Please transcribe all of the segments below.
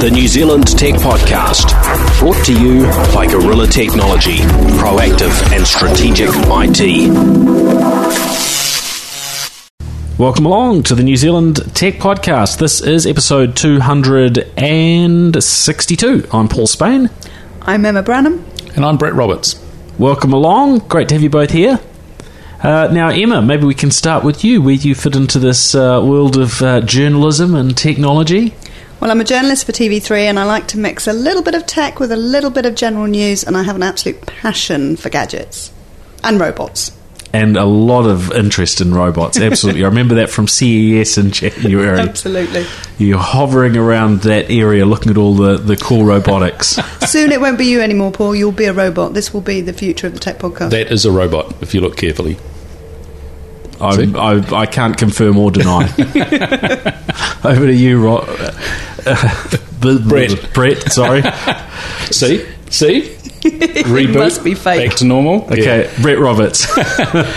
The New Zealand Tech Podcast, brought to you by Gorilla Technology, proactive and strategic IT. Welcome along to the New Zealand Tech Podcast. This is episode 262. I'm Paul Spain. I'm Emma Branham. And I'm Brett Roberts. Welcome along. Great to have you both here. Uh, now, Emma, maybe we can start with you, where you fit into this uh, world of uh, journalism and technology. Well, I'm a journalist for TV3 and I like to mix a little bit of tech with a little bit of general news, and I have an absolute passion for gadgets and robots. And a lot of interest in robots, absolutely. I remember that from CES in January. Absolutely. You're hovering around that area looking at all the, the cool robotics. Soon it won't be you anymore, Paul. You'll be a robot. This will be the future of the tech podcast. That is a robot, if you look carefully. I, I, I can't confirm or deny. Over to you, Ro- Brett. Brett, sorry. See? See? Reboot. must be fake. Back to normal. Okay, Brett Roberts.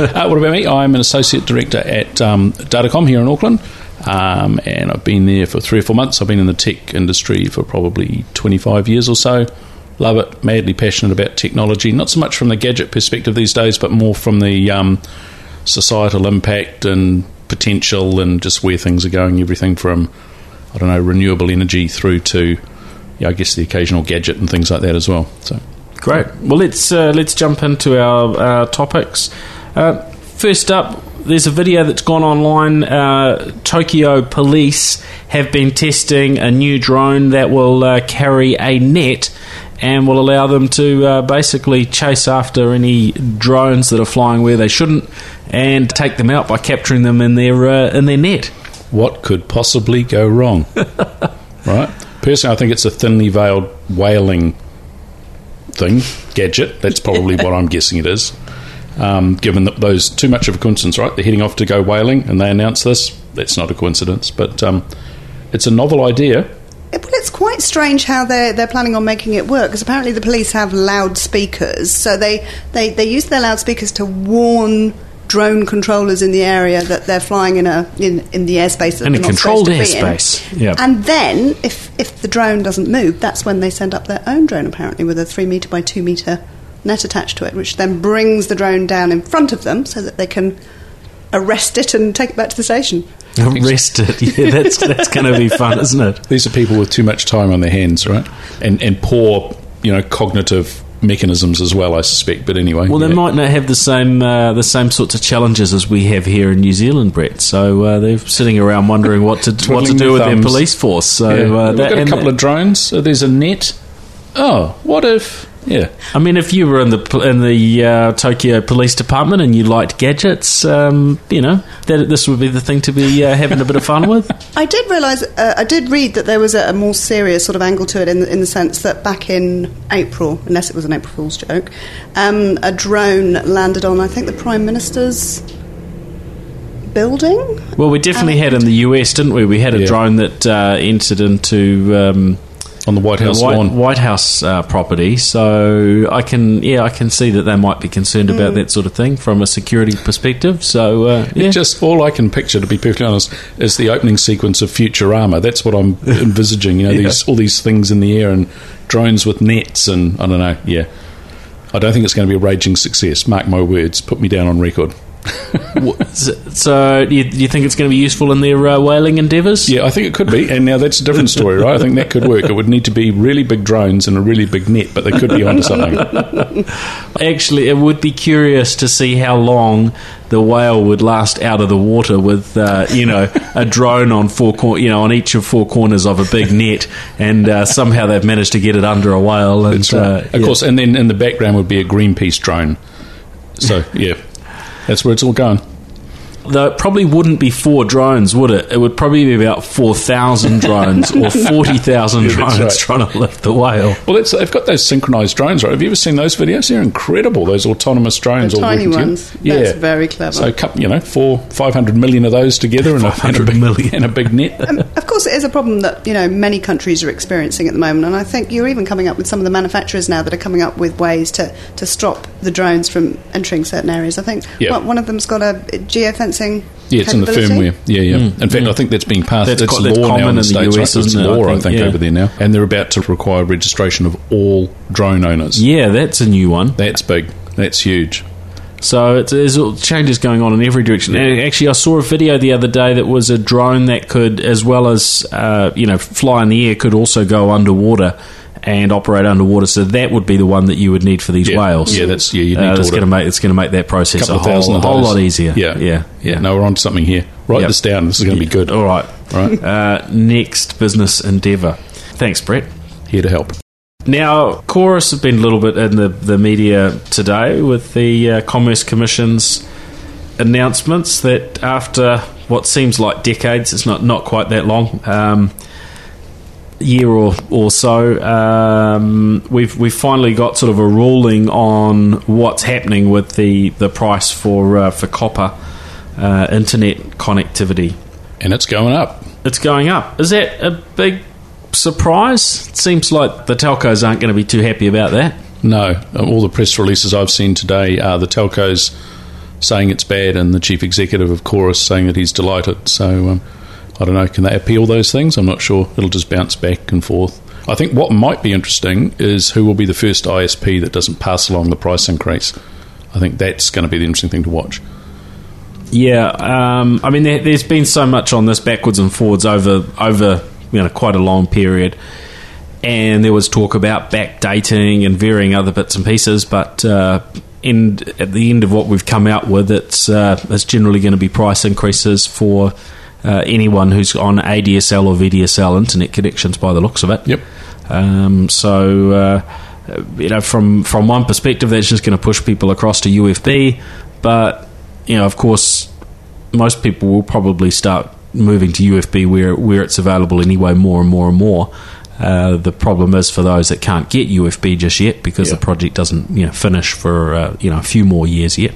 Uh, what about me? I'm an associate director at um, Datacom here in Auckland. Um, and I've been there for three or four months. I've been in the tech industry for probably 25 years or so. Love it, madly passionate about technology. Not so much from the gadget perspective these days, but more from the um, societal impact and potential and just where things are going. Everything from, I don't know, renewable energy through to, yeah, I guess the occasional gadget and things like that as well. So, Great. Well, let's uh, let's jump into our uh, topics. Uh, first up, there's a video that's gone online. Uh, Tokyo police have been testing a new drone that will uh, carry a net and will allow them to uh, basically chase after any drones that are flying where they shouldn't and take them out by capturing them in their uh, in their net. what could possibly go wrong? right? Personally, I think it's a thinly veiled whaling thing, gadget. That's probably what I'm guessing it is. Um, given that those too much of a coincidence, right? They're heading off to go whaling, and they announce this. That's not a coincidence, but um, it's a novel idea. It's quite strange how they're, they're planning on making it work because apparently the police have loudspeakers. So they, they, they use their loudspeakers to warn drone controllers in the area that they're flying in a in, in the airspace that In a they're not controlled supposed to be in. airspace, yep. And then, if, if the drone doesn't move, that's when they send up their own drone, apparently, with a 3 metre by 2 metre net attached to it, which then brings the drone down in front of them so that they can arrest it and take it back to the station. Arrest it. Yeah, that's that's going to be fun, isn't it? These are people with too much time on their hands, right? And and poor, you know, cognitive mechanisms as well. I suspect. But anyway, Well, they yeah. might not have the same uh, the same sorts of challenges as we have here in New Zealand, Brett. So uh, they're sitting around wondering what to what to do their with their police force. So Yeah. uh, We've that- got a and- couple of drones. Uh, there's a net. Oh, what if? Yeah, I mean, if you were in the in the uh, Tokyo Police Department and you liked gadgets, um, you know that this would be the thing to be uh, having a bit of fun with. I did realise, uh, I did read that there was a, a more serious sort of angle to it in the, in the sense that back in April, unless it was an April Fool's joke, um, a drone landed on, I think, the Prime Minister's building. Well, we definitely had in the US, didn't we? We had a Yeah. drone that uh, entered into. Um, on the White House the White, lawn. White House uh, property. So I can, yeah, I can see that they might be concerned about that sort of thing from a security perspective. So uh, yeah, It just all I can picture, to be perfectly honest, is the opening sequence of Futurama. That's what I'm envisaging. You know, these all these things in the air and drones with nets, and I don't know. Yeah, I don't think it's going to be a raging success. Mark my words. Put me down on record. So, you, you think it's going to be useful in their uh, whaling endeavours? Yeah, I think it could be. And now that's a different story, right? I think that could work. It would need to be really big drones and a really big net, but they could be onto something. Actually, it would be curious to see how long the whale would last out of the water with, uh, you know, a drone on four, cor- you know, on each of four corners of a big net, and uh, somehow they've managed to get it under a whale. And That's right. uh, of yeah. course, and then in the background would be a Greenpeace drone. So yeah, that's where it's all going. Though it probably wouldn't be four drones, would it? It would probably be about 4,000 drones or 40,000 Yeah, that's drones right. trying to lift the whale. Well, it's, they've got those synchronized drones, right? Have you ever seen those videos? They're incredible. Those autonomous drones, The all tiny working together. ones. That's very clever. So, coup- you know, four, five hundred million of those together, and a, and a big, million. and a big net. Um, of course, it is a problem that you know many countries are experiencing at the moment, and I think you're even coming up with some of the manufacturers now that are coming up with ways to, to stop the drones from entering certain areas. I think Yeah. one- one of them's got a geofencing sensing. Yeah, it's in the firmware. Yeah, yeah. in fact, I think that's being passed. That's That's, quite- that's law now in the states. US, right? It's isn't it? I law, I think, think, yeah. over there now, and they're about to require registration of all drone owners. Yeah, that's a new one. That's big. That's huge. So it's, there's all- changes going on in every direction. And Actually, I saw a video the other day that was a drone that could, as well as uh, you know, fly in the air, could also go underwater and operate underwater. So that would be the one that you would need for these Yeah. whales. Yeah, that's- yeah, you need uh, to order. going to make it's going to make that process couple a whole, a whole lot easier. Yeah, yeah, yeah. No, we're on to something here. Write Yep. this down. This is going to be good. All right, Right, uh, next business endeavour. Thanks, Brett. here to help. Now, Chorus have been a little bit in the, the media today with the uh, Commerce Commission's announcements that after what seems like decades, it's not, not quite that long, um, year or, or so, um, we've, we've finally got sort of a ruling on what's happening with the, the price for, uh, for copper uh, internet connectivity. And it's going up. It's going up. Is that a big surprise? It seems like the telcos aren't going to be too happy about that. No, um, all the press releases I've seen today are the telcos saying it's bad, and the chief executive of Chorus saying that he's delighted. So um, I don't know. Can they appeal those things? I'm not sure. It'll just bounce back and forth. I think what might be interesting is who will be the first ISP that doesn't pass along the price increase. I think that's going to be the interesting thing to watch. Yeah, um, I mean, there, there's been so much on this backwards and forwards over over you know quite a long period, and there was talk about backdating and varying other bits and pieces, but. Uh, at the end of what we've come out with, it's uh, it's generally going to be price increases for uh, anyone who's on ADSL or VDSL internet connections. By the looks of it, Yep. Um, so, uh, you know, from from one perspective, that's just going to push people across to UFB. But you know, of course, most people will probably start moving to UFB where where it's available anyway, more and more and more. Uh, the problem is for those that can't get UFB just yet because Yeah. the project doesn't you know finish for uh, you know a few more years yet.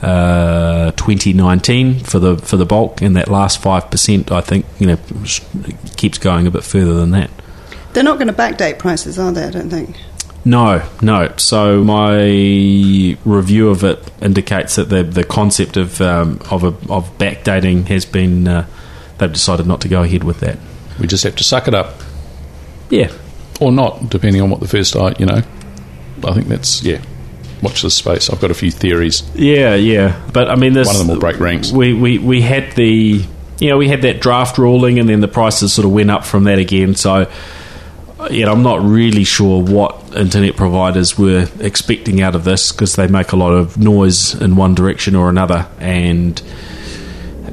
Uh, 2019 for the for the bulk, and that last five percent, I think you know keeps going a bit further than that. They're not going to backdate prices, are they? I don't think. No, no. So my review of it indicates that the the concept of um, of a, of backdating has been uh, they've decided not to go ahead with that. We just have to suck it up, Yeah, or not, depending on what the first I, you know. I think that's yeah. Watch this space. I've got a few theories. yeah, yeah. But I mean, this One of them will break ranks. We we we had the you know we had that draft ruling, and then the prices sort of went up from that again. So. Know, I'm not really sure what internet providers were expecting out of this because they make a lot of noise in one direction or another, and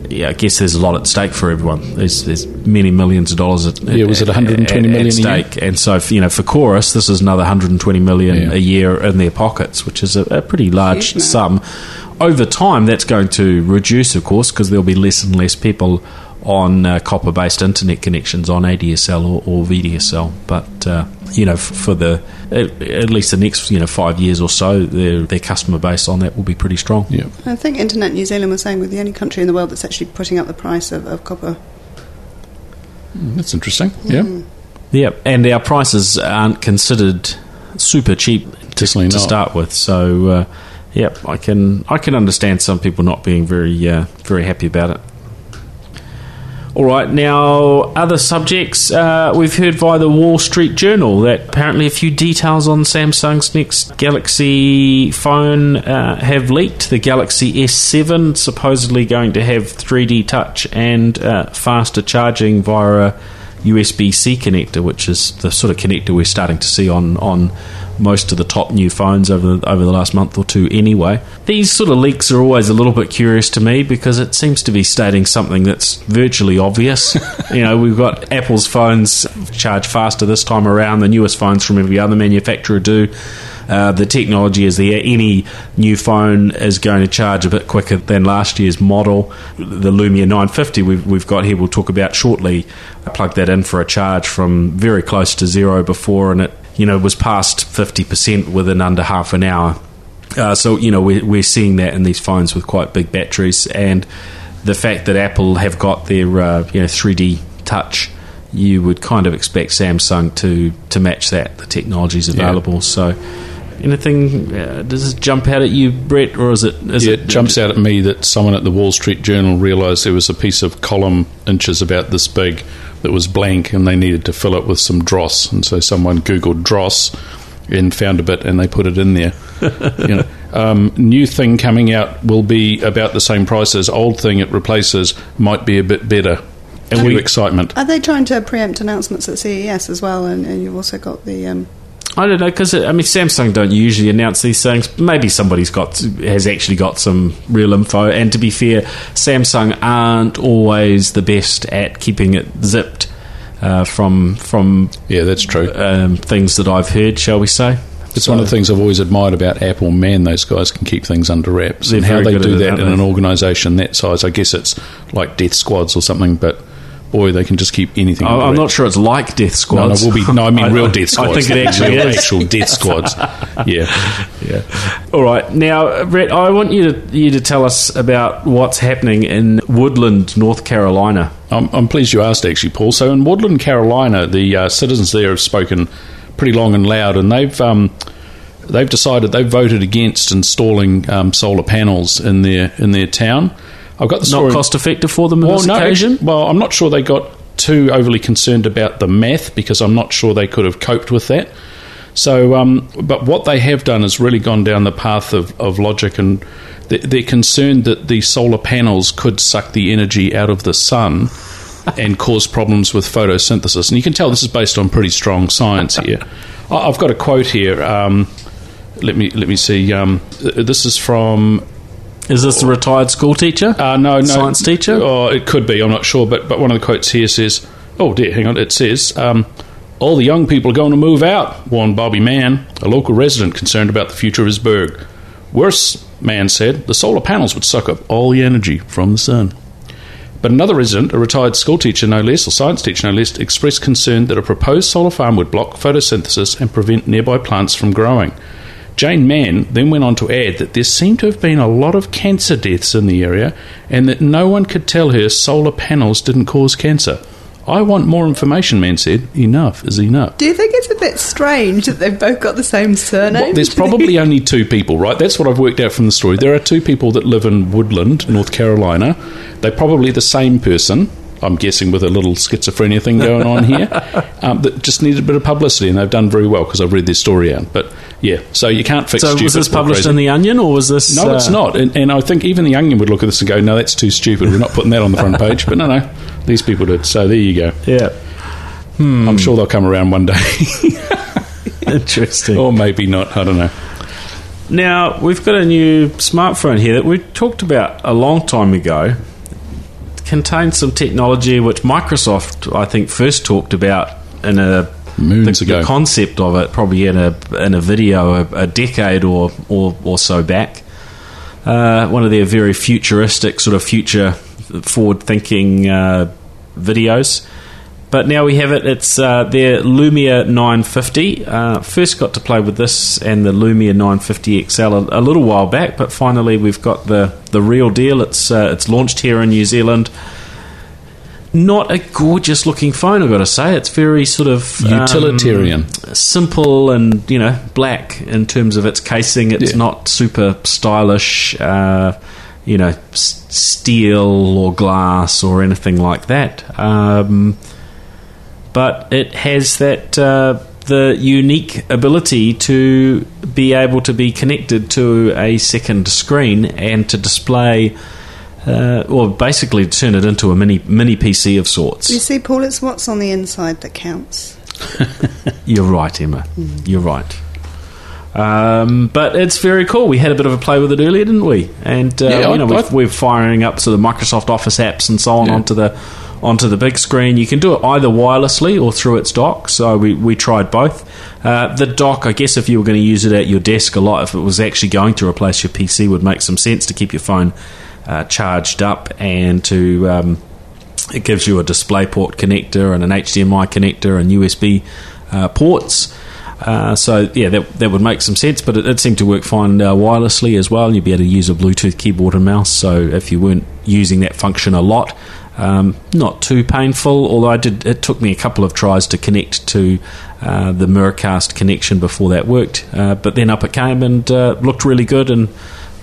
yeah, I guess there's a lot at stake for everyone. There's there's many millions of dollars at Yeah, was it at- 120 at- million at a year? stake, and so for, you know for Chorus, this is another 120 million Yeah. a year in their pockets, which is a, a pretty large Huge sum. Over time, that's going to reduce, of course, because there'll be less and less people on uh, copper-based internet connections on ADSL or, or VDSL. But uh, you know, f- for the at, at least the next you know five years or so, their their customer base on that will be pretty strong. Yeah. I think Internet New Zealand was saying we're the only country in the world that's actually putting up the price of, of copper. That's interesting. Yeah. Yeah, and our prices aren't considered super cheap to, to start with. So, uh, yeah, I can I can understand some people not being very uh, very happy about it. All right, now other subjects. Uh, we've heard via the Wall Street Journal that apparently a few details on Samsung's next Galaxy phone uh, have leaked. The Galaxy S7 supposedly going to have 3D touch and uh, faster charging via a USB C connector, which is the sort of connector we're starting to see on on most of the top new phones over the, over the last month or two. Anyway, these sort of leaks are always a little bit curious to me because it seems to be stating something that's virtually obvious. you know, we've got Apple's phones charge faster this time around. The newest phones from every other manufacturer do. Uh, the technology is there. Any new phone is going to charge a bit quicker than last year's model. The Lumia 950 we've, we've got here, we'll talk about shortly. I plugged that in for a charge from very close to zero before, and it you know was past 50% within under half an hour. Uh, so you know we're, we're seeing that in these phones with quite big batteries, and the fact that Apple have got their uh, you know 3D touch, you would kind of expect Samsung to to match that. The technology is available, so Anything? Uh, does it jump out at you, Brett, or is it? Is Yeah, it it jumps out at me that someone at the Wall Street Journal realised there was a piece of column inches about this big that was blank and they needed to fill it with some dross. And so someone Googled dross and found a bit and they put it in there. you know, um, new thing coming out will be about the same price as old thing it replaces, might be a bit better. And we- new excitement. Are they trying to preempt announcements at CES as well? And, and you've also got the. Um, I don't know because I mean Samsung don't usually announce these things. Maybe somebody's got has actually got some real info. And to be fair, Samsung aren't always the best at keeping it zipped uh, from from Yeah, that's true. um, things that I've heard. Shall we say? It's one of the things I've always admired about Apple. Man, those guys can keep things under wraps. And how they do that in an organisation that size, I guess it's like death squads or something, but boy, they can just keep anything I, I'm not sure it's like Death No, Squad. no, will be, no, I mean real death squads. I think it actually real is. actual death squads. Yeah. Yeah. All right. Now, Brett, I want you to you to tell us about what's happening in Woodland, North Carolina. I'm, I'm pleased you asked, actually, Paul. So in Woodland, Carolina, the uh, citizens there have spoken pretty long and loud, and they've um, they've decided they've voted against installing um, solar panels in their in their town. I've got the story. Not cost effective for them on this occasion. well, I'm not sure they got too overly concerned about the math because I'm not sure they could have coped with that. So, um, but what they have done is really gone down the path of, of logic, and they- they're concerned that the solar panels could suck the energy out of the sun and cause problems with photosynthesis. And you can tell this is based on pretty strong science here. I've got a quote here. Um, let me let me see. Um, this is from Is this a retired school teacher? uh, no, no. Science teacher? Oh, it could be. I'm not sure. But but one of the quotes here says, "Oh dear, hang on." It says, um, "All the young people are going to move out," warned Bobby Mann, a local resident concerned about the future of his burg. Worse, Mann said, the solar panels would suck up all the energy from the sun. But another resident, a retired school teacher no less, or science teacher no less, expressed concern that a proposed solar farm would block photosynthesis and prevent nearby plants from growing. Jane Mann then went on to add that there seemed to have been a lot of cancer deaths in the area and that no one could tell her solar panels didn't cause cancer. I want more information, Mann said. Enough is enough. do you think it's a bit strange that they've both got the same surname? Well, there's probably only two people, right? That's what I've worked out from the story. There are two people that live in Woodland, North Carolina. They're probably the same person. I'm guessing with a little schizophrenia thing going on here, um, that just needed a bit of publicity, and they've done very well because I've read their story out. But yeah, so you can't fix. so stupid was this published crazy. in the Onion or was this? No, it's uh, not. And, and I think even the Onion would look at this and go, "No, that's too stupid. We're not putting that on the front page." But no, no, these people did. So there you go. Yeah. Hmm. I'm sure they'll come around one day, Interesting. or maybe not. I don't know. Now we've got a new smartphone here that we talked about a long time ago. Contains some technology which Microsoft, I think, first talked about in a Moons the, ago. the concept of it probably in a in a video a, a decade or, or or so back. Uh, one of their very futuristic, sort of future forward thinking uh, videos. But now we have it. It's uh, their Lumia 950. Uh, first got to play with this and the Lumia 950 XL a, a little while back, but finally we've got the, the real deal. It's uh, it's launched here in New Zealand. Not a gorgeous looking phone, I've got to say. It's very sort of um, Utilitarian. simple and you know black in terms of its casing. It's Yeah. not super stylish, uh, you know, s- steel or glass or anything like that. Um, but it has that uh, the unique ability to be able to be connected to a second screen and to display. Uh, or basically turn it into a mini mini PC of sorts. you see, Paul, it's what's on the inside that counts. You're right, Emma. You're right. Um, but it's very cool. We had a bit of a play with it earlier, didn't we? And uh, Yeah, you know, I- we've, we're firing up sort of Microsoft Office apps and so on Yeah. onto the onto the big screen. You can do it either wirelessly or through its dock. So we, we tried both. Uh, the dock, I guess, if you were going to use it at your desk a lot, if it was actually going to replace your PC, would make some sense to keep your phone uh, charged up and to um, it gives you a DisplayPort connector and an HDMI connector and USB uh, ports. Uh, so yeah, that, that would make some sense, but it, it seemed to work fine uh, wirelessly as well. You'd be able to use a Bluetooth keyboard and mouse. So if you weren't using that function a lot, um, not too painful. Although I did, it took me a couple of tries to connect to uh, the Miracast connection before that worked. Uh, but then up it came and uh, looked really good and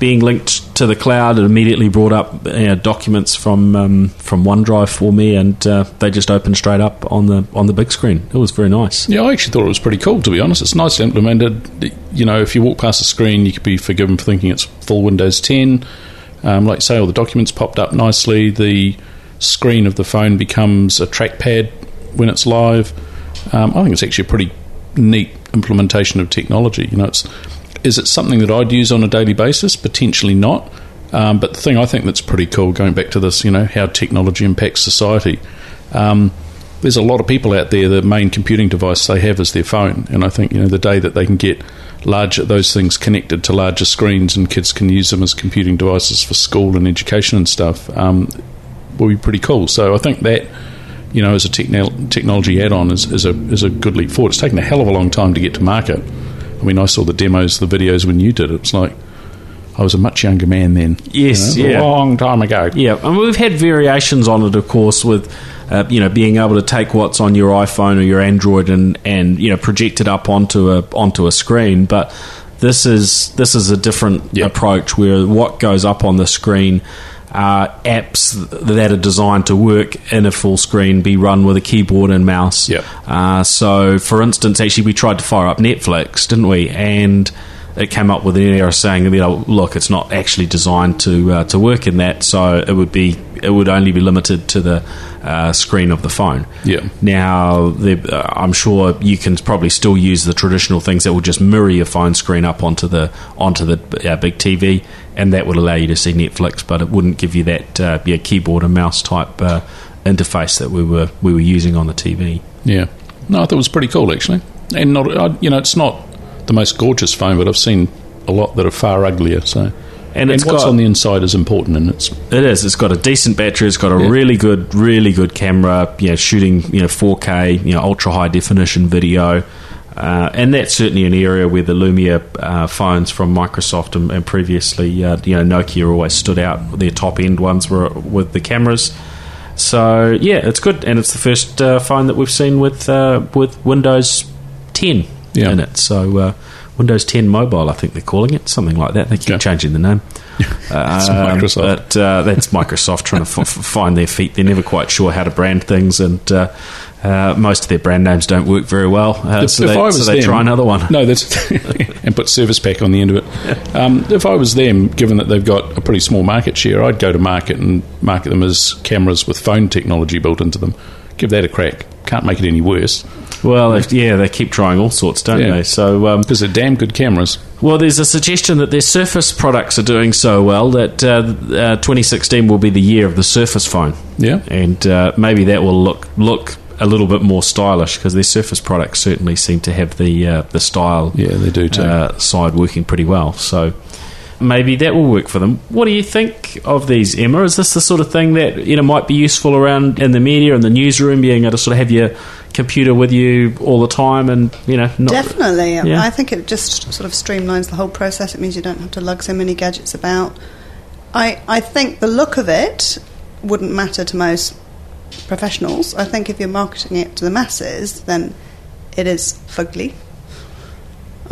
being linked to the cloud, it immediately brought up you know, documents from um, from OneDrive for me, and uh, they just opened straight up on the on the big screen. It was very nice. Yeah, I actually thought it was pretty cool. To be honest, it's nicely implemented. You know, if you walk past the screen, you could be forgiven for thinking it's full Windows 10. Um, like say, all the documents popped up nicely. The screen of the phone becomes a trackpad when it's live. Um, I think it's actually a pretty neat implementation of technology. You know, it's is it something that I'd use on a daily basis? Potentially not. Um, but the thing I think that's pretty cool, going back to this, you know, how technology impacts society. Um, there's a lot of people out there. The main computing device they have is their phone, and I think you know the day that they can get larger those things connected to larger screens and kids can use them as computing devices for school and education and stuff um, will be pretty cool. So I think that you know as a techn- technology add-on is, is a is a good leap forward. It's taken a hell of a long time to get to market. I mean, I saw the demos, the videos when you did it. It's like I was a much younger man then. Yes, you know, yeah. a long time ago. Yeah, and we've had variations on it, of course, with uh, you know being able to take what's on your iPhone or your Android and and you know project it up onto a onto a screen, but. This is this is a different Yep. approach where what goes up on the screen are apps that are designed to work in a full screen, be run with a keyboard and mouse. Yep. Uh, so, for instance, actually, we tried to fire up Netflix, didn't we? And it came up with an error saying, you know, look, it's not actually designed to uh, to work in that, so it would be it would only be limited to the uh, screen of the phone. Yeah. Now, the, uh, I'm sure you can probably still use the traditional things that will just mirror your phone screen up onto the onto the uh, big TV, and that would allow you to see Netflix, but it wouldn't give you that uh, yeah, keyboard and mouse type uh, interface that we were we were using on the TV. Yeah. No, I thought it was pretty cool actually, and not you know it's not the most gorgeous phone, but I've seen a lot that are far uglier. So. And it's what's got- on the inside is important, and it's It is. It's got a decent battery. It's got a Yeah. really good, really good camera. You know, shooting you know 4K, you know, ultra high definition video, uh, and that's certainly an area where the Lumia uh, phones from Microsoft and, and previously, uh, you know, Nokia always stood out. Their top end ones were with the cameras. So yeah, it's good, and it's the first uh, phone that we've seen with uh, with Windows 10 Yeah. in it. So. Uh, Windows 10 Mobile, I think they're calling it, something like that. They keep Yeah. changing the name. It's Um, Microsoft. But uh, that's Microsoft trying to f- find their feet. They're never quite sure how to brand things, and uh, uh, most of their brand names don't work very well. Uh, so, they, so they them- try another one. No, that's and put service pack on the end of it. Um, if I was them, given that they've got a pretty small market share, I'd go to market and market them as cameras with phone technology built into them. Give that a crack. Can't make it any worse Well, yeah, they keep trying all sorts, don't Yeah. they? So, um, because they're damn good cameras. well, there's a suggestion that their Surface products are doing so well that uh, uh, 2016 will be the year of the Surface phone. Yeah. and uh, maybe that will look look a little bit more stylish because their Surface products certainly seem to have the uh, the style Yeah, they do too. uh, side working pretty well. So maybe that will work for them. What do you think of these, Emma? Is this the sort of thing that you know might be useful around in the media and the newsroom, being able to sort of have your computer with you all the time and you know not Definitely. Yeah. I think it just sort of streamlines the whole process. It means you don't have to lug so many gadgets about. I, I think the look of it wouldn't matter to most professionals. I think if you're marketing it to the masses, then it is fugly.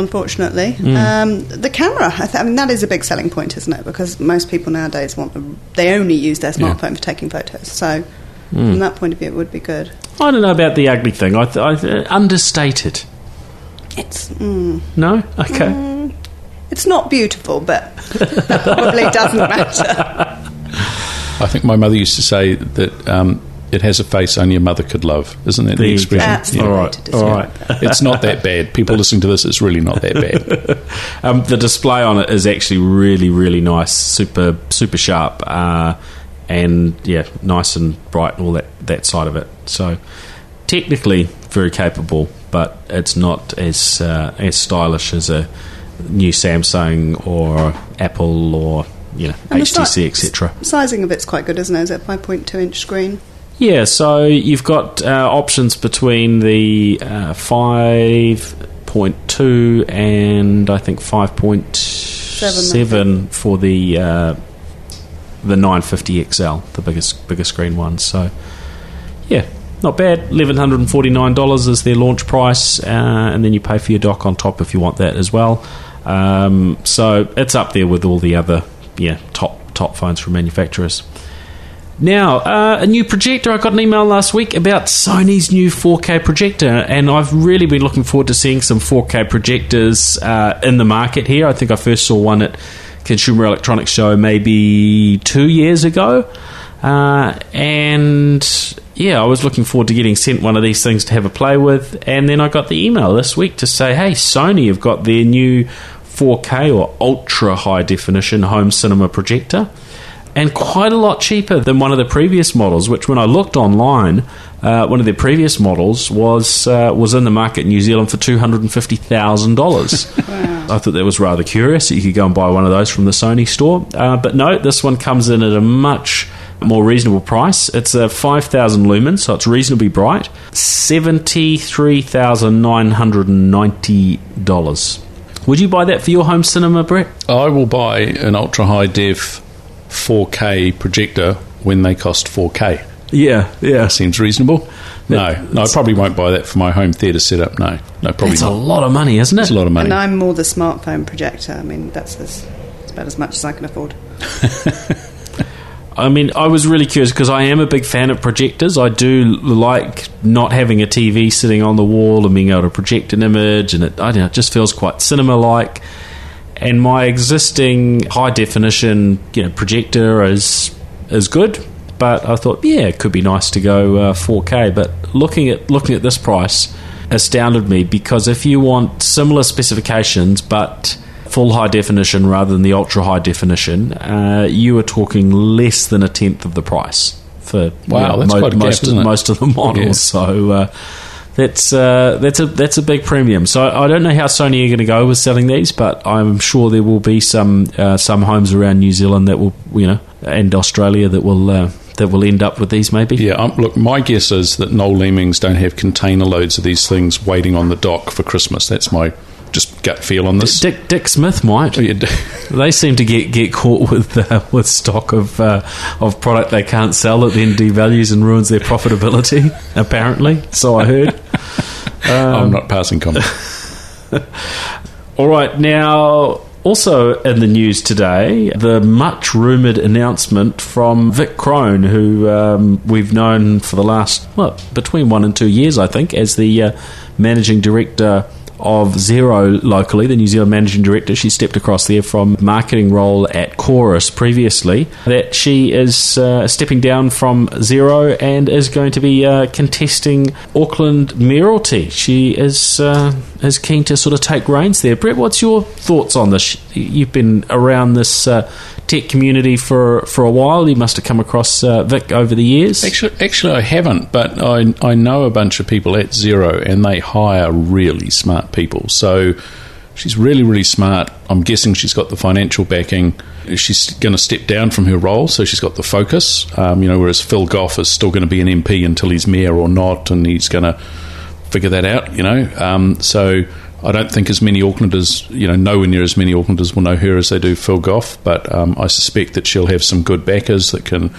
Unfortunately, um, the camera. I, th- I mean, that is a big selling point, isn't it? Because most people nowadays want the, they only use their Yeah. smartphone for taking photos. So, from that point of view, it would be good. I don't know about the ugly thing. I, th- I th- understated. It's mm, No, okay. It's not beautiful, but that probably doesn't matter. I think my mother used to say that um, it has a face only a mother could love. Isn't that There the expression? That's Yeah. the All way right, to describe all right. it. it's not that bad. People listening to this, it's really not that bad. Um, the display on it is actually really, really nice, super, super sharp, uh, and yeah, nice and bright, and all that that side of it. So technically very capable, but it's not as uh, as stylish as a new Samsung or Apple or you know And HTC, etc. Sizing of it's quite good, isn't it? Is it 5.2 inch screen? 5.2 and I think 5.7 for the uh, the 950 XL, the biggest bigger screen one. So, yeah, not bad. $1,149 is their launch price, uh, and then you pay for your dock on top if you want that as well. Um, so it's up there with all the other yeah top top phones from manufacturers. Now, uh, a new projector. I got an email last week about Sony's new 4K projector, and I've really been looking forward to seeing some 4K projectors uh, in the market here. I think I first saw one at Consumer Electronics Show maybe two years ago. Uh, and yeah, I was looking forward to getting sent one of these things to have a play with. And then I got the email this week to say, hey, Sony have got their new 4K or ultra high definition home cinema projector. And quite a lot cheaper than one of the previous models, which when I looked online, uh, one of their previous models was uh, was in the market in New Zealand for two hundred and fifty thousand dollars. I thought that was rather curious that you could go and buy one of those from the Sony store, uh, but no, this one comes in at a much more reasonable price. It's a 5,000 lumens, so it's reasonably bright. $73,990. Would you buy that for your home cinema, Brett? I will buy an ultra high def 4K projector when they cost 4K. Yeah, yeah. Seems reasonable. No, no, I probably won't buy that for my home theatre setup. No, no, probably It's a lot of money, isn't it? It's a lot of money. And I'm more the smartphone projector. I mean, that's as, it's about as much as I can afford. I mean, I was really curious because I am a big fan of projectors. I do like not having a TV sitting on the wall and being able to project an image, and it, I don't know, it just feels quite cinema-like. And my existing high definition, you know, projector is is good, but I thought, yeah, it could be nice to go uh, 4K. But looking at looking at this price astounded me because if you want similar specifications but full high definition rather than the ultra high definition, uh, you are talking less than a tenth of the price for Wow, you that's quite a gap, most of, most the models. So. Uh, that's uh, that's a that's a big premium. So I don't know how Sony are going to go with selling these, but I'm sure there will be some uh, some homes around New Zealand that will you know and Australia that will uh, that will end up with these maybe. Yeah, um, look, my guess is that Noel Leemings don't have container loads of these things waiting on the dock for Christmas. That's my just gut feel on this. Dick Dick Smith might. Oh, yeah, They seem to get, get caught with uh, with stock of uh, of product they can't sell that then devalues and ruins their profitability. Apparently, so I heard. I'm not passing comment. All right, now also in the news today, the much rumoured announcement from Vic Crone, who um, we've known for the last well between one and two years, I think, as the uh, managing director of Xero locally, the New Zealand managing director. She stepped across there from marketing role at Chorus previously. That she is uh, stepping down from Xero and is going to be uh, contesting Auckland mayoralty. She is uh, is keen to sort of take reins there. Brett, what's your thoughts on this? You've been around this uh, tech community for for a while. You must have come across uh, Vic over the years. Actually, actually, I haven't, but I I know a bunch of people at Xero, and they hire really smart people. So she's really, really smart. I'm guessing she's got the financial backing. She's going to step down from her role, so she's got the focus. Um, you know, whereas Phil Goff is still going to be an MP until he's mayor or not, and he's going to figure that out. You know, um, so. I don't think as many Aucklanders, you know, nowhere near as many Aucklanders will know her as they do Phil Goff, but um, I suspect that she'll have some good backers that can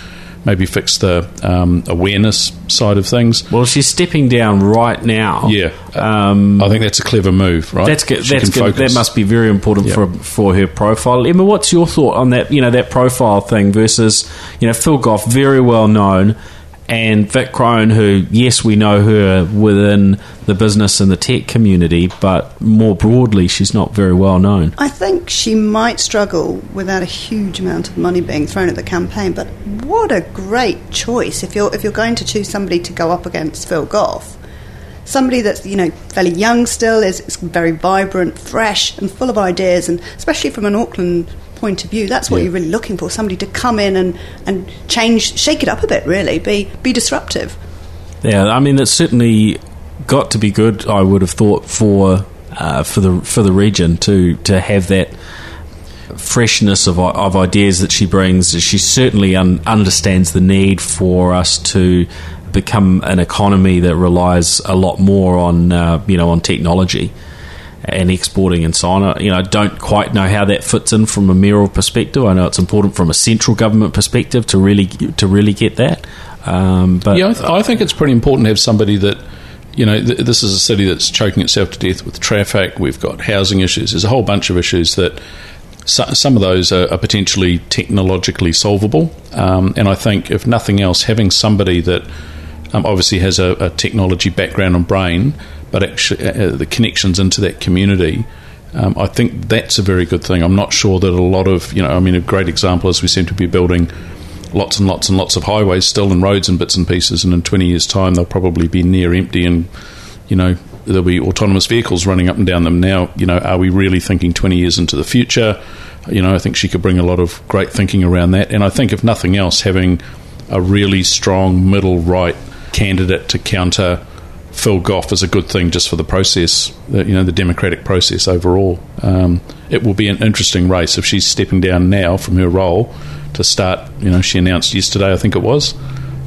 maybe fix the um, awareness side of things. Well, she's stepping down right now. Yeah, Um, I think that's a clever move, right? That's good. She That's good. focus. That must be very important Yeah. for for her profile. Emma, what's your thought on that? You know that profile thing versus you know Phil Goff, very well known, and Vic Crone, who yes we know her within the business and the tech community, but more broadly she's not very well known. I think she might struggle without a huge amount of money being thrown at the campaign, but what a great choice if you're if you're going to choose somebody to go up against Phil Goff. Somebody that's you know fairly young still is, is very vibrant, fresh, and full of ideas, and especially from an Auckland point of view, that's what Yeah. you're really looking for. Somebody to come in and, and change, shake it up a bit, really, be be disruptive. Yeah, I mean that's certainly got to be good. I would have thought for uh, for the for the region to to have that freshness of of ideas that she brings. She certainly un- understands the need for us to become an economy that relies a lot more on uh, you know on technology. And exporting and so on. I- You know, don't quite know how that fits in from a mayoral perspective. I know it's important from a central government perspective to really to really get that. Um, but Yeah, I, th- I think it's pretty important to have somebody that, you know, th- this is a city that's choking itself to death with traffic. We've got housing issues. There's a whole bunch of issues that so, some of those are, are potentially technologically solvable. Um, and I think, if nothing else, having somebody that um, obviously has a, a technology background and brain, but actually uh, the connections into that community. Um, I think that's a very good thing. I'm not sure that a lot of, you know, I mean, a great example is we seem to be building lots and lots and lots of highways still and roads and bits and pieces, and in 20 years' time they'll probably be near empty and, you know, there'll be autonomous vehicles running up and down them. Now, you know, are we really thinking 20 years into the future? You know, I think she could bring a lot of great thinking around that, and I think if nothing else, having a really strong middle right candidate to counter Phil Goff is a good thing just for the process, you know, the democratic process overall. Um, it will be an interesting race if she's stepping down now from her role to start. You know, she announced yesterday, I think it was.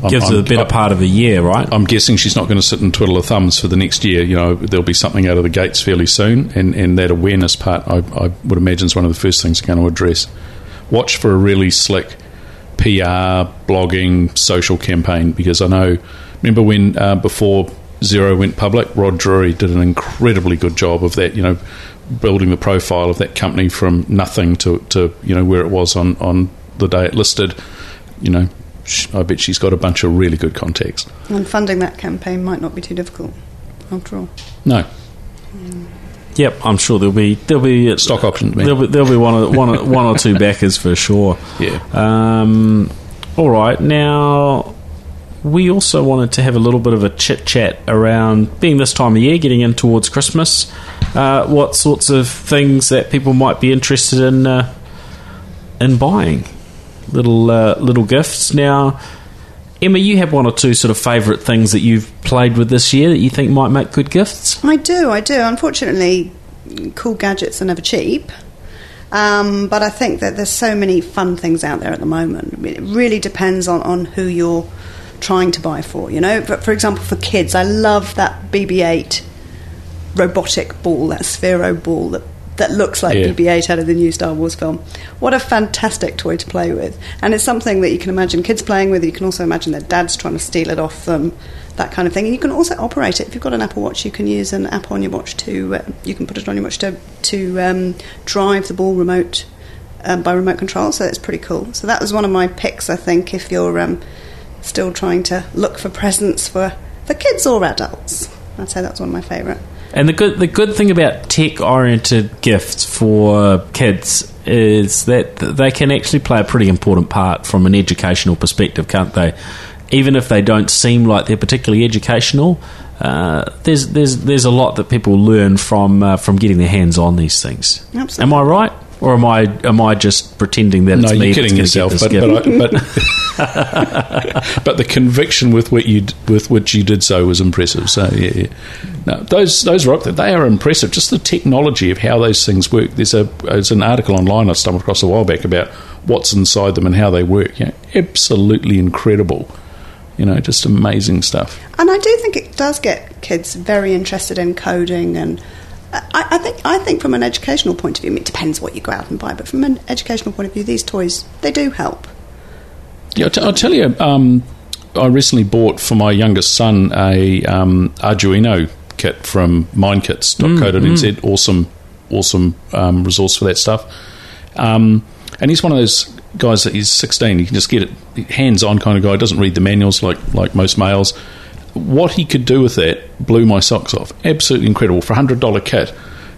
I'm- gives I'm- a better part of a year, right? I'm guessing she's not going to sit and twiddle her thumbs for the next year. You know, there'll be something out of the gates fairly soon, and, and that awareness part, I, I would imagine, is one of the first things they're going to address. Watch for a really slick PR, blogging, social campaign because I know. Remember when uh, before Xero went public, Rod Drury did an incredibly good job of that. You know, building the profile of that company from nothing to, to you know where it was on on the day it listed. You know, I bet she's got a bunch of really good contacts. And funding that campaign might not be too difficult, after all. No, Yep, I'm sure there'll be there'll be Stock options. There'll be, there'll be one or, one or, one or two backers for sure. Yeah. Um, all right. Now, we also wanted to have a little bit of a chit chat around being this time of year, getting in towards Christmas. Uh, what sorts of things that people might be interested in uh, in buying? Little uh, little gifts. Now, Emma, you have one or two sort of favourite things that you've played with this year that you think might make good gifts. I do, I do. Unfortunately, cool gadgets are never cheap. Um, but I think that there's so many fun things out there at the moment. It really depends on, on who you're trying to buy for. You know, for, for example, for kids, I love that BB-8 robotic ball, that Sphero ball that that looks like Yeah. BB-8 out of the new Star Wars film. What a fantastic toy to play with, and it's something that you can imagine kids playing with. You can also imagine their dads trying to steal it off them, that kind of thing. And you can also operate it. If you've got an Apple Watch, you can use an app on your watch to. Uh, you can put it on your watch to to um, drive the ball remote um, by remote control. So it's pretty cool. So that was one of my picks. I think if you're um, still trying to look for presents for for kids or adults, I'd say that's one of my favourite. And the good the good thing about tech oriented gifts for kids is that they can actually play a pretty important part from an educational perspective, can't they? Even if they don't seem like they're particularly educational, uh, there's there's there's a lot that people learn from uh, from getting their hands on these things. Absolutely. Am I right, or am I am I just pretending that no, it's me you're kidding yourself. But but, I, but but the conviction with what you with which you did so was impressive. So yeah, yeah. No, those those rock they are impressive. Just the technology of how those things work. There's a there's an article online I stumbled across a while back about what's inside them and how they work. You know, absolutely incredible. You know, just amazing stuff. And I do think it does get kids very interested in coding and. I, I think I think from an educational point of view, it depends what you go out and buy. But from an educational point of view, these toys they do help. Yeah, I'll, t- I'll tell you. Um, I recently bought for my youngest son a um, Arduino kit from mindkits.co.nz. Awesome, awesome um, resource for that stuff. Um, and he's one of those guys that he's 16. He can just get it hands-on kind of guy. Doesn't read the manuals like like most males. What he could do with that blew my socks off. Absolutely incredible for a hundred dollar kit.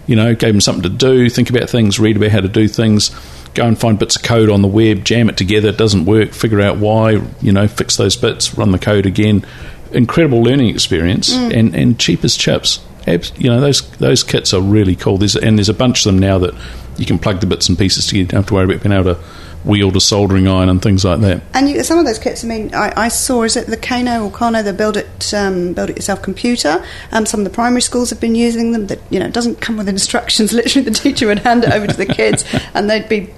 You know, gave him something to do, think about things, read about how to do things, go and find bits of code on the web, jam it together, it doesn't work, figure out why, you know, fix those bits, run the code again. Incredible learning experience mm. and, and cheap as chips. You know, those those kits are really cool. There's and there's a bunch of them now that you can plug the bits and pieces together. You don't have to worry about being able to wield a soldering iron and things like that. And you, some of those kits, I mean, I, I saw is it the Kano or Kano, the build it um, build it yourself computer. Um, some of the primary schools have been using them. That you know, it doesn't come with instructions. Literally, the teacher would hand it over to the kids, and they'd be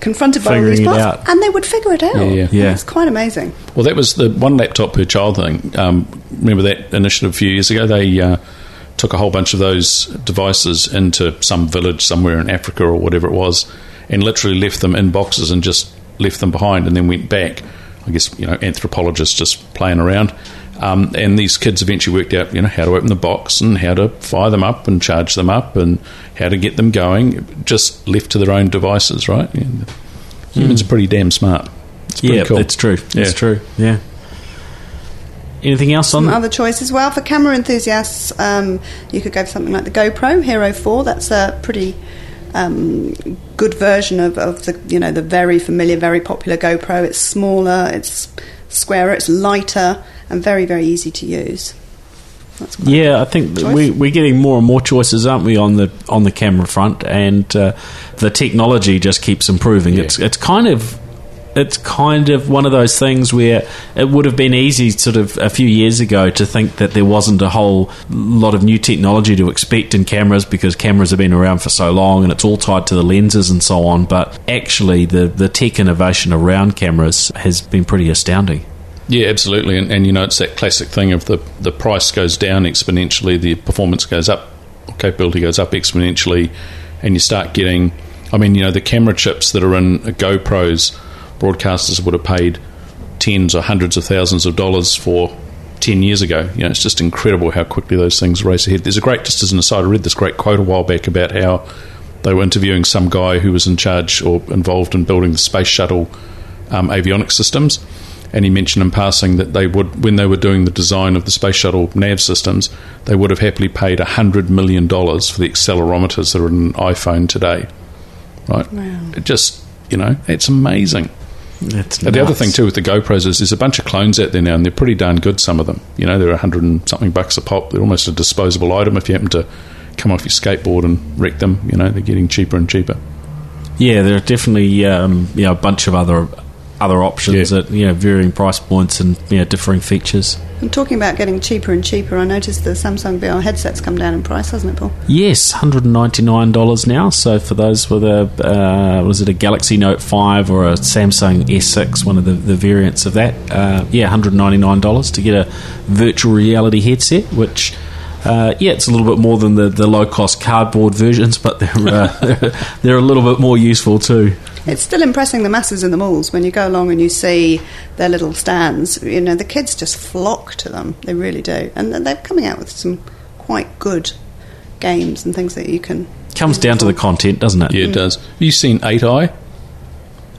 confronted by all these Figuring it parts, out. and they would figure it out. Yeah, yeah. Yeah. It's quite amazing. Well, that was the one laptop per child thing. Um, remember that initiative a few years ago? They uh, took a whole bunch of those devices into some village somewhere in Africa or whatever it was, and literally left them in boxes and just left them behind, and then went back. I guess you know anthropologists just playing around. Um, and these kids eventually worked out, you know, how to open the box and how to fire them up and charge them up and how to get them going, just left to their own devices, right? And humans are pretty damn smart. It's pretty yeah, cool. it's true. Yeah. It's true. Yeah. Anything else on? Some other choices. Well, for camera enthusiasts, um, you could go for something like the GoPro Hero 4. That's a pretty um, good version of, of the you know the very familiar, very popular GoPro. It's smaller, it's squarer, it's lighter, and very very easy to use. That's quite Yeah, I think that we, we're getting more and more choices, aren't we, on the on the camera front, and uh, the technology just keeps improving. Yeah. It's it's kind of it's kind of one of those things where it would have been easy, sort of a few years ago, to think that there wasn't a whole lot of new technology to expect in cameras because cameras have been around for so long and it's all tied to the lenses and so on. But actually, the the tech innovation around cameras has been pretty astounding. Yeah, absolutely. And, and you know, it's that classic thing of the, the price goes down exponentially, the performance goes up, capability goes up exponentially, and you start getting. I mean, you know, the camera chips that are in GoPros, broadcasters would have paid tens or hundreds of thousands of dollars for 10 years ago. You know, it's just incredible how quickly those things race ahead. There's a great, just as an aside, I read this great quote a while back about how they were interviewing some guy who was in charge or involved in building the space shuttle um, avionics systems. And he mentioned in passing that they would, when they were doing the design of the space shuttle nav systems, they would have happily paid $100 million for the accelerometers that are in an iPhone today. Right? Wow. It just, you know, it's amazing. It's And the other thing too with the GoPros is there's a bunch of clones out there now, and they're pretty darn good. Some of them, you know, they're a hundred and something bucks a pop. They're almost a disposable item if you happen to come off your skateboard and wreck them. You know, they're getting cheaper and cheaper. Yeah, there are definitely um, you know a bunch of other other options Yeah. at you know varying price points and you know differing features. And talking about getting cheaper and cheaper, I noticed the Samsung VR headsets come down in price, hasn't it, Paul? Yes, hundred and ninety nine dollars now. So for those with a uh, was it a Galaxy Note five or a Samsung S six, one of the, the variants of that, uh, yeah, hundred ninety nine dollars to get a virtual reality headset, which. Uh, yeah, it's a little bit more than the, the low cost cardboard versions, but they're, uh, they're a little bit more useful too. It's still impressing the masses in the malls when you go along and you see their little stands. You know, the kids just flock to them. They really do. And they're coming out with some quite good games and things that you can. Comes down to the content, doesn't it? Yeah, it does. Have you seen 8i?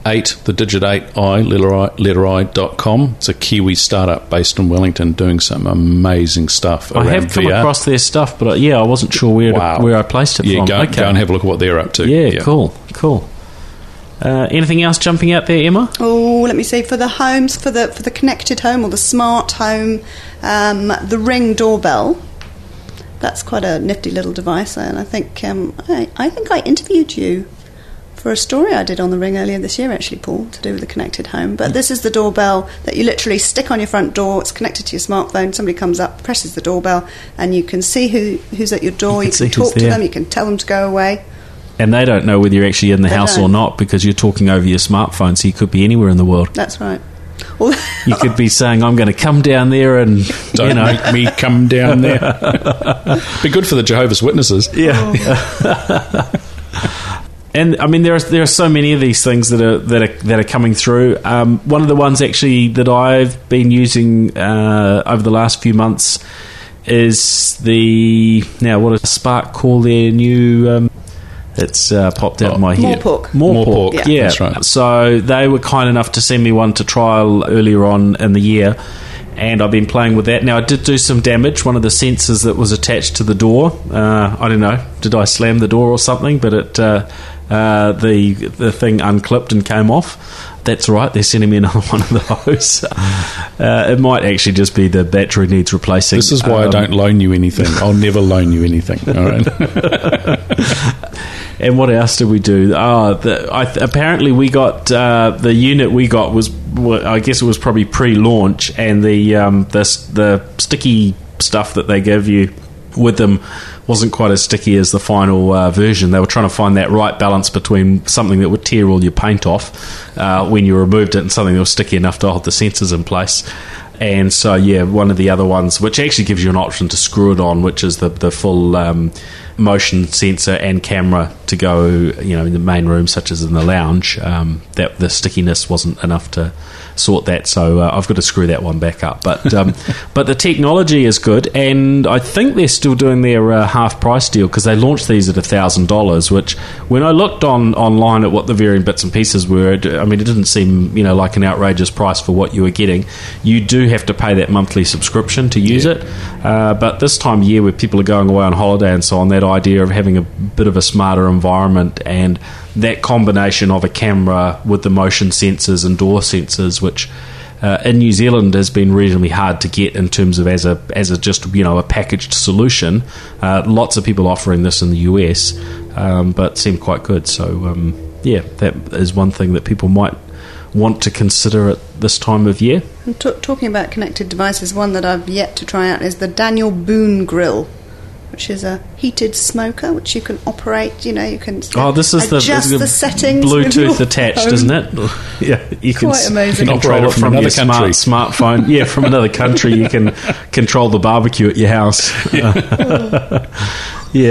8, the digit 8i, letter I, letter I dot com. It's a Kiwi startup based in Wellington doing some amazing stuff. I have come VR. across their stuff, but uh, yeah, I wasn't sure where Wow. to, where I placed it Yeah, from. go, okay. go and have a look at what they're up to. yeah, cool, cool. Uh, anything else jumping out there, Emma? Oh, let me see. For the homes, for the for the connected home or the smart home, um, the Ring doorbell. That's quite a nifty little device, and I think um, I, I think I interviewed you for a story I did on the Ring earlier this year, actually, Paul, to do with the connected home. But this is the doorbell that you literally stick on your front door. It's connected to your smartphone. Somebody comes up, presses the doorbell, and you can see who who's at your door. You You can can, see who's talk to them. You can tell them to go away. And they don't know whether you're actually in the They house or don't. not because you're talking over your smartphone, so you could be anywhere in the world. That's right. Well, You could be saying, "I'm going to come down there," and Don't you know, make me come down there. Be good for the Jehovah's Witnesses. yeah. Oh. and I mean, there are there are so many of these things that are that are that are coming through. Um, one of the ones actually that I've been using uh, over the last few months is the now what does Spark call their new. Um, it's uh, popped out Oh, in my head. Morepork. Morepork, Morepork, yeah. that's right. So they were kind enough to send me one to trial earlier on in the year, and I've been playing with that. Now I did do some damage. One of the sensors that was attached to the door, uh, I don't know, did I slam the door or something? But it, uh, the the thing unclipped and came off. That's right. They're sending me another one of those. uh, it might actually just be the battery needs replacing. This is why I Um, don't loan you anything. I'll never loan you anything. All right. And what else did we do? Ah, the, I apparently we got uh, the unit we got was I guess it was probably pre-launch, and the um, the the sticky stuff that they give you with them wasn't quite as sticky as the final uh, version. They were trying to find that right balance between something that would tear all your paint off uh, when you removed it, and something that was sticky enough to hold the sensors in place. and so yeah, one of the other ones, which actually gives you an option to screw it on, which is the the full um, motion sensor and camera to go, you know, in the main room, such as in the lounge. Um, that the stickiness wasn't enough to sort that, so uh, I've got to screw that one back up. But um, but the technology is good, and I think they're still doing their uh, half price deal because they launched these at thousand dollars. Which when I looked on online at what the varying bits and pieces were, it, I mean, it didn't seem you know like an outrageous price for what you were getting. You do have to pay that monthly subscription to use Yeah. it, uh, but this time of year where people are going away on holiday and so on, that idea of having a bit of a smarter environment and that combination of a camera with the motion sensors and door sensors, which uh, in New Zealand has been reasonably hard to get in terms of as a as a just you know a packaged solution. Uh, lots of people offering this in the US, um, but seem quite good. So um, yeah, that is one thing that people might want to consider at this time of year. T- talking about connected devices, one that I've yet to try out is the Daniel Boone grill, which is a heated smoker which you can operate. You know, you can Oh, this is the, adjust the, the, settings. Bluetooth attached, phone. isn't it? Yeah, you can Quite amazing. You can Operate control it it from from another your smart, smartphone. Yeah, from another country, you can control the barbecue at your house. yeah,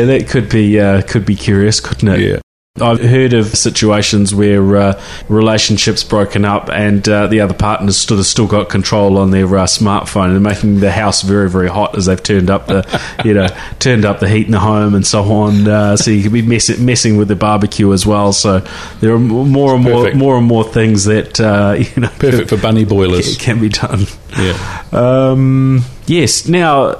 that could be uh, could be curious, couldn't it? Yeah. I've heard of situations where uh, relationships broken up and uh, the other partner's still, still got control on their uh, smartphone and making the house very very hot as they've turned up the you know turned up the heat in the home and so on. Uh, so you could be mess- messing with the barbecue as well. So there are more and more more and more things that uh, you know Perfect for bunny boilers. can be done. Yeah. Um, yes. Now,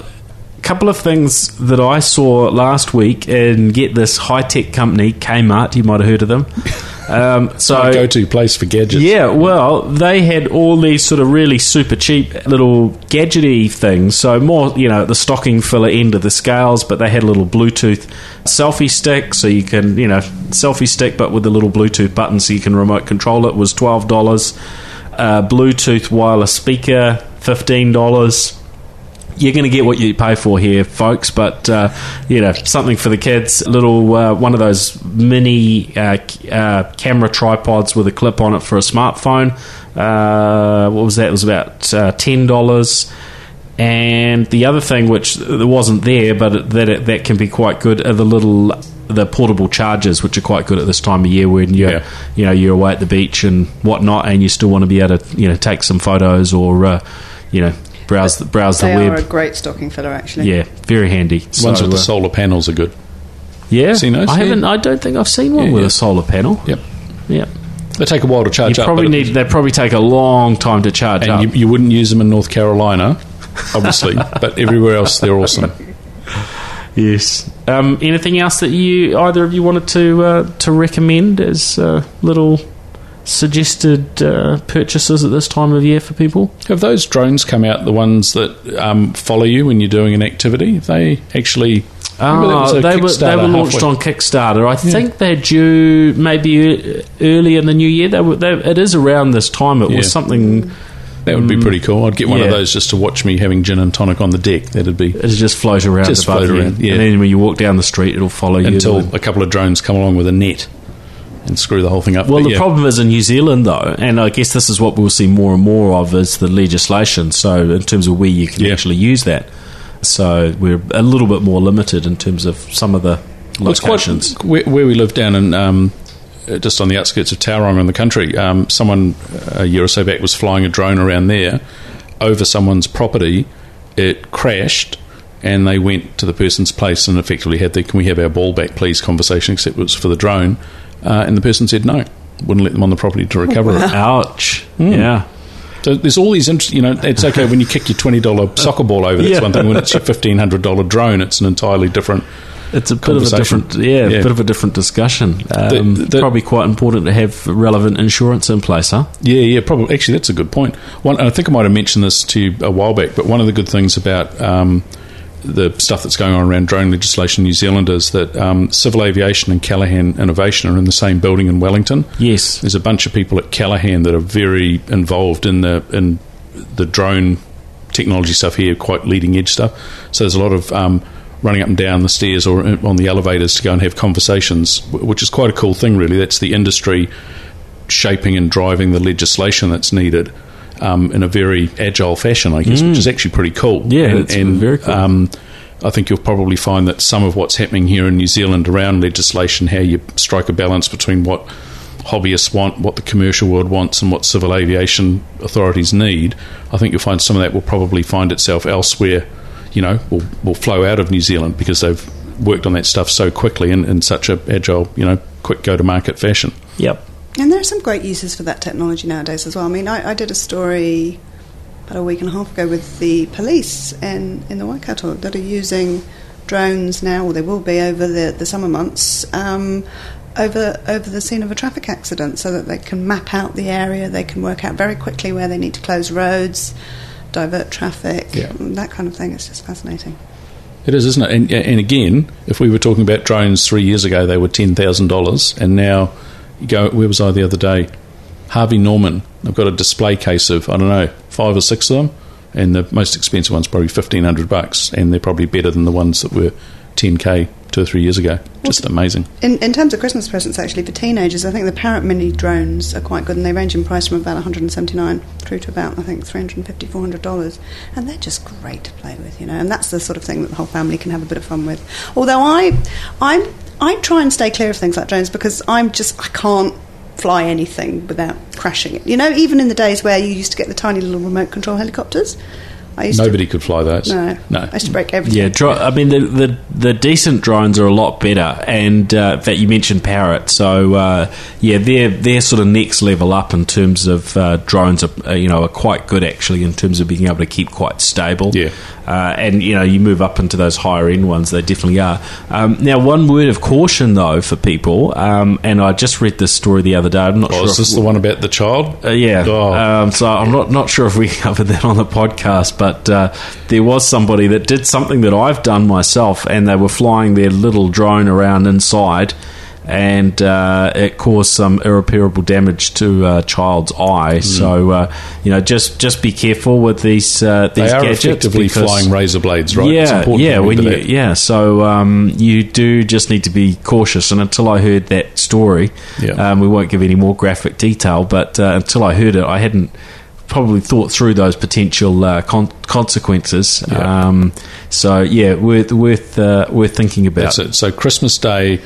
couple of things that I saw last week, and get this high tech company, Kmart. You might have heard of them. Um, so My go-to place for gadgets. yeah, well, they had all these sort of really super cheap little gadgety things. So more, you know, the stocking filler end of the scales, but they had a little Bluetooth selfie stick, so you can, you know, selfie stick, but with a little Bluetooth button, so you can remote control it. Was twelve dollars. Uh, Bluetooth wireless speaker, fifteen dollars you're going to get what you pay for here, folks. But uh, you know, something for the kids. A little uh, one of those mini uh, uh, camera tripods with a clip on it for a smartphone. Uh, what was that? It was about uh, ten dollars. And the other thing, which wasn't there, but that it, that can be quite good, are the little the portable chargers, which are quite good at this time of year when you're Yeah. you know you're away at the beach and whatnot, and you still want to be able to you know take some photos or uh, you know browse the, browse the They web. are a great stocking filler, actually. Yeah, very handy. Ones with the uh, solar panels are good. yeah, Seen those? I Yeah. haven't. I don't think I've seen one Yeah, with yeah. a solar panel. Yep. Yep. They take a while to charge up. probably but need. They probably take a long time to charge and up. you, you wouldn't use them in North Carolina, obviously, but everywhere else they're awesome. yes. Um, anything else that you either of you wanted to uh, to recommend as uh, little suggested uh, purchases at this time of year for people? Have those drones come out? The ones that um, follow you when you're doing an activity? They actually? Oh, they were they were launched halfway- on Kickstarter. I think they're due maybe early in the new year. They were, they, it is around this time. It Yeah. was something. That would be pretty cool. I'd get one of Mm. those just to watch me having gin and tonic on the deck. That'd be It just float around Just float you, around, yeah. and then when you walk down the street, it'll follow you until a couple of drones come along with a net and screw the whole thing up. Well, But the yeah. problem is in New Zealand, though, and I guess this is what we'll see more and more of is the legislation. So, in terms of where you can Yeah. actually use that, so we're a little bit more limited in terms of some of the locations. quite where, where we live down in um, just on the outskirts of Tauranga in the country. Um, someone a year or so back was flying a drone around there over someone's property. It crashed, and they went to the person's place and effectively had the "Can we have our ball back, please?" conversation. Except it was for the drone, uh, and the person said no, wouldn't let them on the property to recover it. Ouch! Hmm. Yeah. So there's all these, int- you know, it's okay when you kick your twenty dollar soccer ball over. That's Yeah. one thing. When it's your fifteen hundred dollar drone, it's an entirely different. It's a bit of a different, yeah, Yeah. bit of a different discussion. Um, The- the- probably quite important to have relevant insurance in place, huh? Yeah, yeah, probably. Actually, that's a good point. One, I think I might have mentioned this to you a while back, but one of the good things about um, the stuff that's going on around drone legislation in New Zealand is that um, civil aviation and Callaghan Innovation are in the same building in Wellington. Yes. There's a bunch of people at Callaghan that are very involved in the in the drone technology stuff here, quite leading edge stuff. So there's a lot of um, running up and down the stairs or uh, on the elevators to go and have conversations, which is quite a cool thing, really. That's the industry shaping and driving the legislation that's needed. Um, in a very agile fashion, I guess, which is actually pretty cool. Mm. Yeah, and, it's very cool. Um, I think you'll probably find that some of what's happening here in New Zealand around legislation, how you strike a balance between what hobbyists want, what the commercial world wants, and what civil aviation authorities need, I think you'll find some of that will probably find itself elsewhere. You know, will will flow out of New Zealand because they've worked on that stuff so quickly in, in such a agile, you know, quick go to market fashion. Yep. And there are some great uses for that technology nowadays as well. I mean, I, I did a story about a week and a half ago with the police in, in the Waikato that are using drones now, or they will be over the, the summer months, um, over over the scene of a traffic accident, so that they can map out the area, they can work out very quickly where they need to close roads, divert traffic, Yeah. that kind of thing. It's just fascinating. It is, isn't it? And, and again, if we were talking about drones three years ago, they were ten thousand dollars, and now go. Where was I the other day? Harvey Norman. I've got a display case of I don't know five or six of them, and the most expensive one's probably fifteen hundred bucks, and they're probably better than the ones that were ten k two or three years ago. Just amazing. In, in terms of Christmas presents, actually, for teenagers, I think the Parrot Mini drones are quite good, and they range in price from about 179 through to about, I think, 350 $400. And they're just great to play with, you know, and that's the sort of thing that the whole family can have a bit of fun with. Although I, I, I try and stay clear of things like drones because I'm just, I can't fly anything without crashing it. You know, even in the days where you used to get the tiny little remote control helicopters, Nobody to, could fly those. No, no. I used to break everything. Yeah, dro- I mean the, the the decent drones are a lot better, and uh, in fact you mentioned Parrot, so uh, yeah, they're they're sort of next level up in terms of uh, drones. Are, uh, you know, are quite good actually in terms of being able to keep quite stable. Yeah. Uh, and you know you move up into those higher end ones, they definitely are. Um, now, one word of caution though for people, um, and I just read this story the other day. I'm not Oh, sure. is this the one about the child? uh, yeah. Oh. Um, so I'm not not sure if we covered that on the podcast, but uh, there was somebody that did something that I've done myself, and they were flying their little drone around inside. And uh, it caused some irreparable damage to a child's eye. So uh, you know, just just be careful with these uh, They these are gadgets effectively because- flying razor blades, right? Yeah, yeah, when you, that. yeah. So um, you do just need to be cautious. And until I heard that story, Yeah. um, we won't give any more graphic detail. But uh, until I heard it, I hadn't probably thought through those potential uh, con- consequences. Yeah. Um, so yeah, worth worth uh, worth thinking about. That's it. So Christmas Day,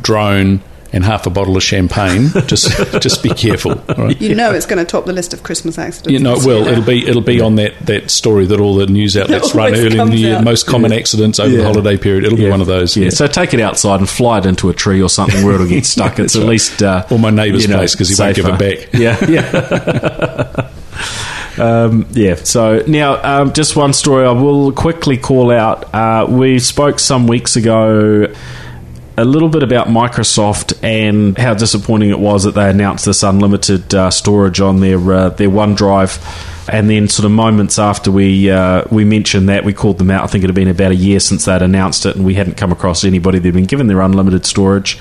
drone, and half a bottle of champagne. just just be careful. all right? You know it's going to top the list of Christmas accidents. You know, it will. It'll be it'll be on that, that story that all the news outlets run early in the year. out. Most common accidents over the holiday period. It'll be one of those. Yeah, so take it outside and fly it into a tree or something where it'll get stuck. it's That's at right. least uh, Or my neighbour's you know, place 'cause he won't give it back. Yeah, yeah. Um, yeah. So now, um, just one story I will quickly call out. Uh, we spoke some weeks ago a little bit about Microsoft and how disappointing it was that they announced this unlimited uh, storage on their uh, their OneDrive. And then, sort of moments after we uh, we mentioned that, we called them out. I think it had been about a year since they'd announced it, and we hadn't come across anybody that'd been given their unlimited storage.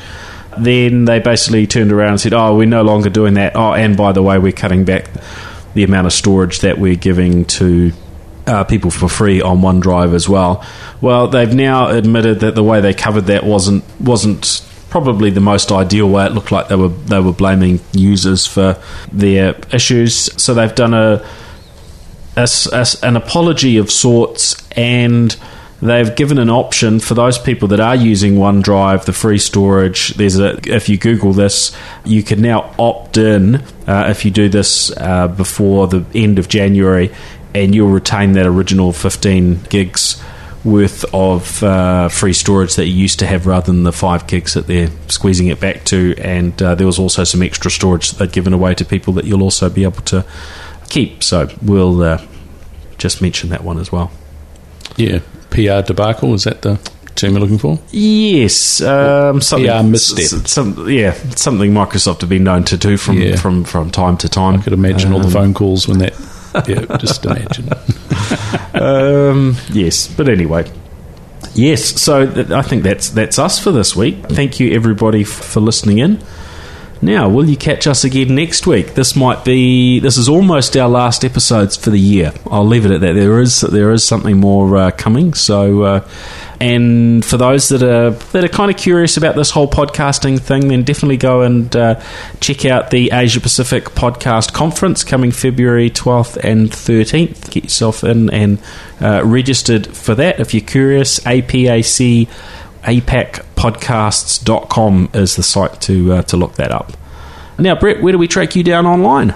Then they basically turned around and said, "Oh, we're no longer doing that. Oh, and by the way, we're cutting back the amount of storage that we're giving to uh, people for free on OneDrive as well." Well, they've now admitted that the way they covered that wasn't wasn't probably the most ideal way. It looked like they were they were blaming users for their issues. So they've done a, a a an apology of sorts and they've given an option for those people that are using OneDrive, the free storage. There's a if you Google this, you can now opt in uh, if you do this uh, before the end of January, and you'll retain that original 15 gigs worth of uh, free storage that you used to have rather than the 5 gigs that they're squeezing it back to and uh, there was also some extra storage that they'd given away to people that you'll also be able to keep so we'll uh, just mention that one as well Yeah. PR debacle is that the term you're looking for? Yes, um, something, PR misstep. some, yeah, something Microsoft have been known to do from Yeah. from, from time to time. I could imagine all the Um, phone calls when that. Yeah, just imagine. Um, yes, but anyway, yes. So th- I think that's that's us for this week. Thank you everybody f- for listening in. Now, will you catch us again next week? This might be this is almost our last episodes for the year. I'll leave it at that. There is there is something more uh, coming, so uh, and for those that are that are kind of curious about this whole podcasting thing, then definitely go and uh, check out the Asia Pacific Podcast Conference coming February 12th and 13th. Get yourself in and uh, registered for that if you're curious. APAC apacpodcasts.com is the site to uh, to look that up. Now, Brett, where do we track you down online?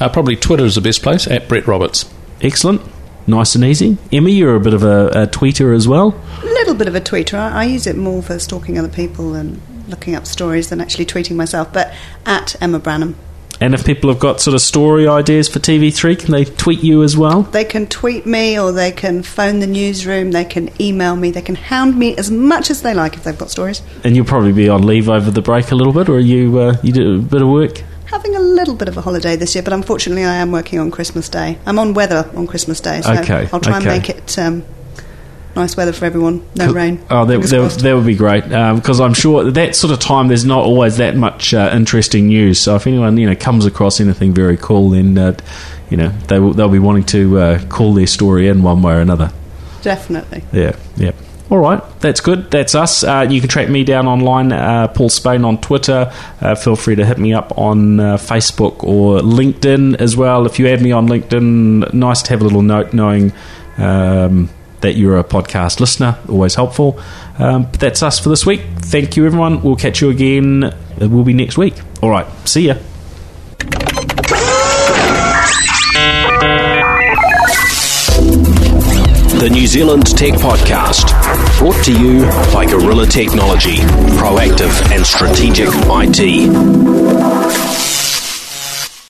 Uh, probably Twitter is the best place at Brett Roberts. Excellent. Nice and easy. Emma, you're a bit of a, a tweeter as well. A little bit of a tweeter. I, I use it more for stalking other people and looking up stories than actually tweeting myself, but at Emma Brannam. And if people have got sort of story ideas for TV3, can they tweet you as well? They can tweet me or they can phone the newsroom, they can email me, they can hound me as much as they like if they've got stories. And you'll probably be on leave over the break a little bit, or you uh, you do a bit of work? Having a little bit of a holiday this year, but unfortunately I am working on Christmas Day. I'm on weather on Christmas Day, so Okay, I'll try and make it um, nice weather for everyone. No rain. Oh, that, that, that would be great because I'm sure that sort of time there's not always that much uh, interesting news. So if anyone you know comes across anything very cool, then uh, you know they will, they'll be wanting to uh, call their story in one way or another. Definitely. Yeah, yeah. All right, that's good. That's us. Uh, you can track me down online, uh, Paul Spain on Twitter. Uh, feel free to hit me up on uh, Facebook or LinkedIn as well. If you add me on LinkedIn, nice to have a little note knowing um, that you're a podcast listener. Always helpful. Um, but that's us for this week. Thank you, everyone. We'll catch you again. It will be next week. All right, see ya. The New Zealand Tech Podcast, brought to you by Gorilla Technology, proactive and strategic IT.